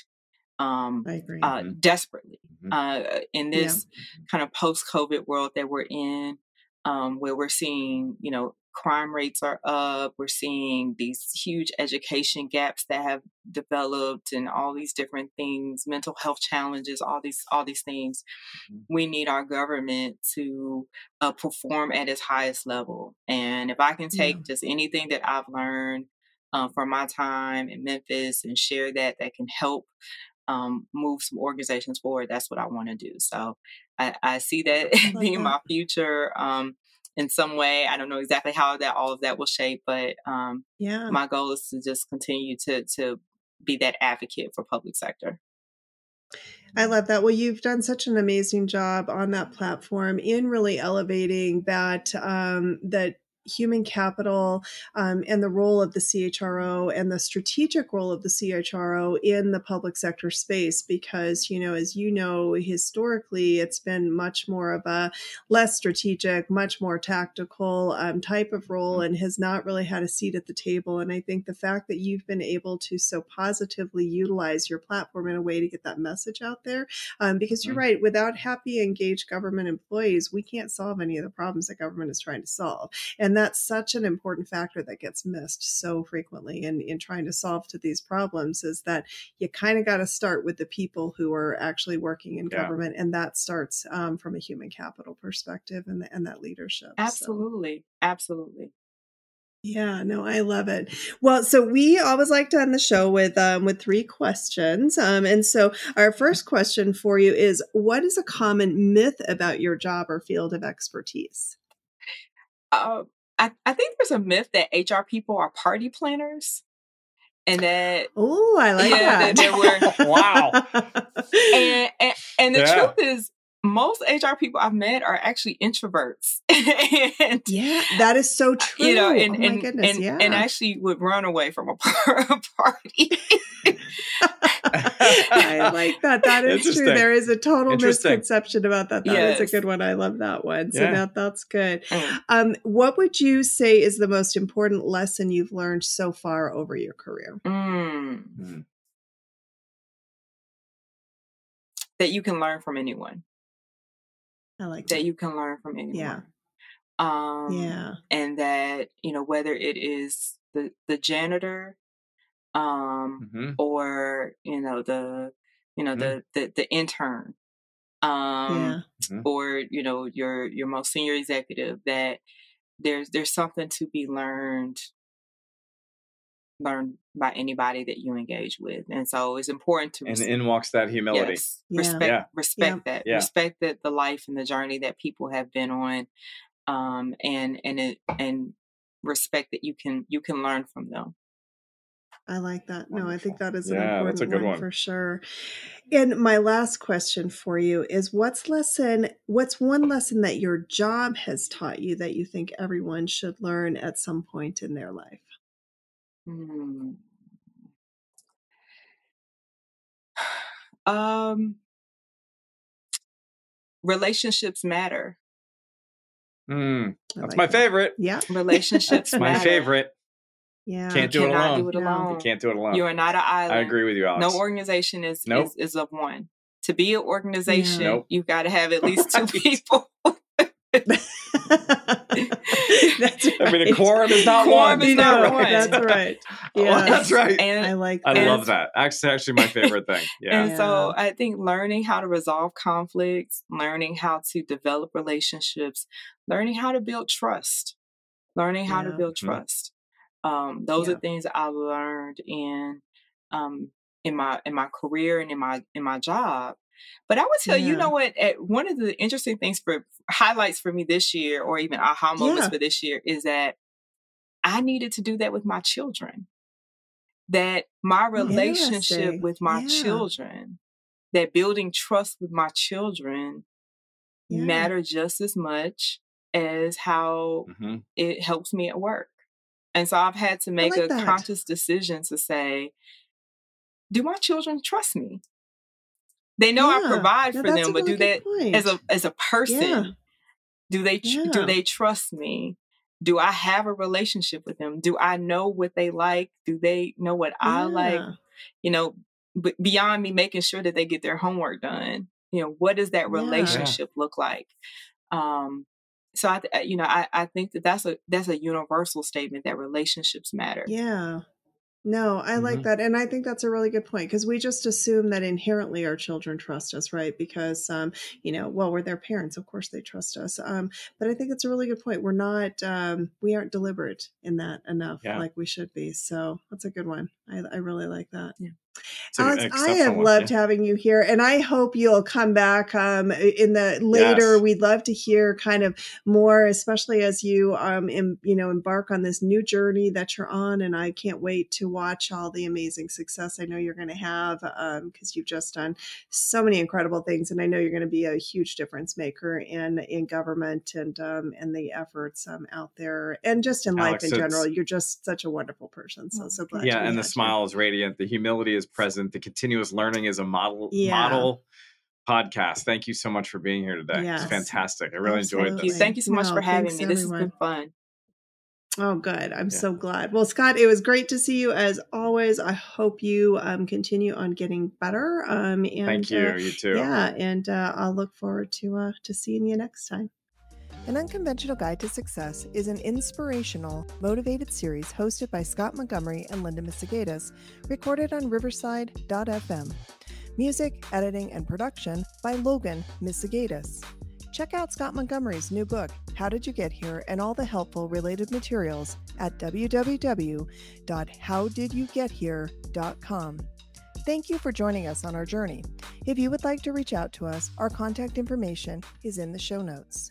Um. Uh, desperately mm-hmm. uh, in this yeah. kind of post-COVID world that we're in, um, where we're seeing, you know, crime rates are up. We're seeing these huge education gaps that have developed and all these different things, mental health challenges, all these all these things. Mm-hmm. We need our government to uh, perform at its highest level. And if I can take yeah. just anything that I've learned uh, from my time in Memphis and share that that can help um, move some organizations forward, that's what I want to do. So I, I see that being my future. Um, in some way. I don't know exactly how that all of that will shape, but um, yeah, my goal is to just continue to to be that advocate for public sector. I love that. Well, you've done such an amazing job on that platform in really elevating that um, that human capital um, and the role of the CHRO and the strategic role of the CHRO in the public sector space. Because, you know, as you know, historically, it's been much more of a less strategic, much more tactical um, type of role mm-hmm. and has not really had a seat at the table. And I think the fact that you've been able to so positively utilize your platform in a way to get that message out there, um, because you're mm-hmm. right, without happy, engaged government employees, we can't solve any of the problems that government is trying to solve. And and that's such an important factor that gets missed so frequently in, in trying to solve to these problems is that you kind of got to start with the people who are actually working in yeah. government. And that starts um, from a human capital perspective and, the, and that leadership. Absolutely. So. Absolutely. Yeah, no, I love it. Well, so we always like to end the show with um, with three questions, um, and so our first question for you is: What is a common myth about your job or field of expertise? Uh, I, I think there's a myth that HR people are party planners. And that oh, I like yeah, that. that were, wow. And and, and the yeah. truth is, most HR people I've met are actually introverts. and, yeah, that is so true. You know, and, oh and, goodness, and, yeah. and actually would run away from a party. I like that. That is true. There is a total misconception about that. That yes. is a good one. I love that one. So yeah. that that's good. Mm. Um, what would you say is the most important lesson you've learned so far over your career? Mm. Mm. That you can learn from anyone. I like that. that you can learn from anyone. Yeah. Um, yeah. And that, you know, whether it is the, the janitor um, mm-hmm. or you know the you know mm-hmm. the, the the intern um, yeah. Mm-hmm. or you know your your most senior executive that there's there's something to be learned learned by anybody that you engage with and so it's important to res- and in walks that humility yes, yeah. respect yeah. respect yeah. that respect that the life and the journey that people have been on um and and it and respect that you can you can learn from them I like that. No, I think that is an yeah, important that's a good one, one for sure. And my last question for you is what's lesson what's one lesson that your job has taught you that you think everyone should learn at some point in their life? Hmm. Um relationships matter. Mm, that's like my that. favorite. Yeah. Relationships That's my favorite. Yeah. Can't do it alone. Do it alone. You can't do it alone. You are not an island. I agree with you, Alex. No organization is nope. is, is of one. To be an organization, yeah. nope. you've got to have at least two people. that's right. I mean, a quorum is not quorum one. Is not one. That's right. Yeah, that's right. And, I like. That. I love that. Actually, actually, my favorite thing. Yeah. And yeah. so, I think learning how to resolve conflicts, learning how to develop relationships, learning how to build trust, learning how yeah. to build mm-hmm. trust. Um, those yeah. are things I learned in um, in my in my career and in my in my job. But I would tell yeah. you, you know what? At, one of the interesting things for highlights for me this year, or even aha moments yeah. for this year, is that I needed to do that with my children. That my relationship with my children, that building trust with my children, matter just as much as how mm-hmm. it helps me at work. And so I've had to make like a that. conscious decision to say, do my children trust me? They know yeah. I provide for them, but really do they point. as a as a person, yeah. do they yeah. do they trust me? Do I have a relationship with them? Do I know what they like? Do they know what I like? You know, b- beyond me making sure that they get their homework done, you know, what does that relationship look like? Um, so I, you know, I, I think that that's a that's a universal statement that relationships matter. Yeah. No, I mm-hmm. like that. And I think that's a really good point because we just assume that inherently our children trust us, right? Because, um, you know, well, we're their parents. Of course they trust us. Um, but I think it's a really good point. We're not, um, we aren't deliberate in that enough yeah. like we should be. So that's a good one. I, I really like that. Yeah. Alex, I have loved yeah. having you here, and I hope you'll come back um, in the later. Yes. We'd love to hear kind of more, especially as you um, em, you know embark on this new journey that you're on. And I can't wait to watch all the amazing success I know you're going to have because um, you've just done so many incredible things, and I know you're going to be a huge difference maker in in government and um, and the efforts um, out there, and just in Alex, life in general. You're just such a wonderful person. So so glad. Yeah, and the smile is radiant. The humility is present. The continuous learning is a model yeah. model podcast. Thank you so much for being here today. Yes. It's fantastic. I really Absolutely. enjoyed this. Thank you so much no, for having me. Everyone. This has been fun. Oh, good. I'm yeah. so glad. Well, Scott, it was great to see you as always. I hope you um, continue on getting better. Um, and, Thank you. Uh, you too. Yeah, and uh, I'll look forward to uh, to seeing you next time. An Unconventional Guide to Success is an inspirational, motivated series hosted by Scott Montgomery and Linda Misegadis, recorded on Riverside.fm. Music, editing, and production by Logan Misegadis. Check out Scott Montgomery's new book, How Did You Get Here, and all the helpful related materials at www.howdidyougethere.com. Thank you for joining us on our journey. If you would like to reach out to us, our contact information is in the show notes.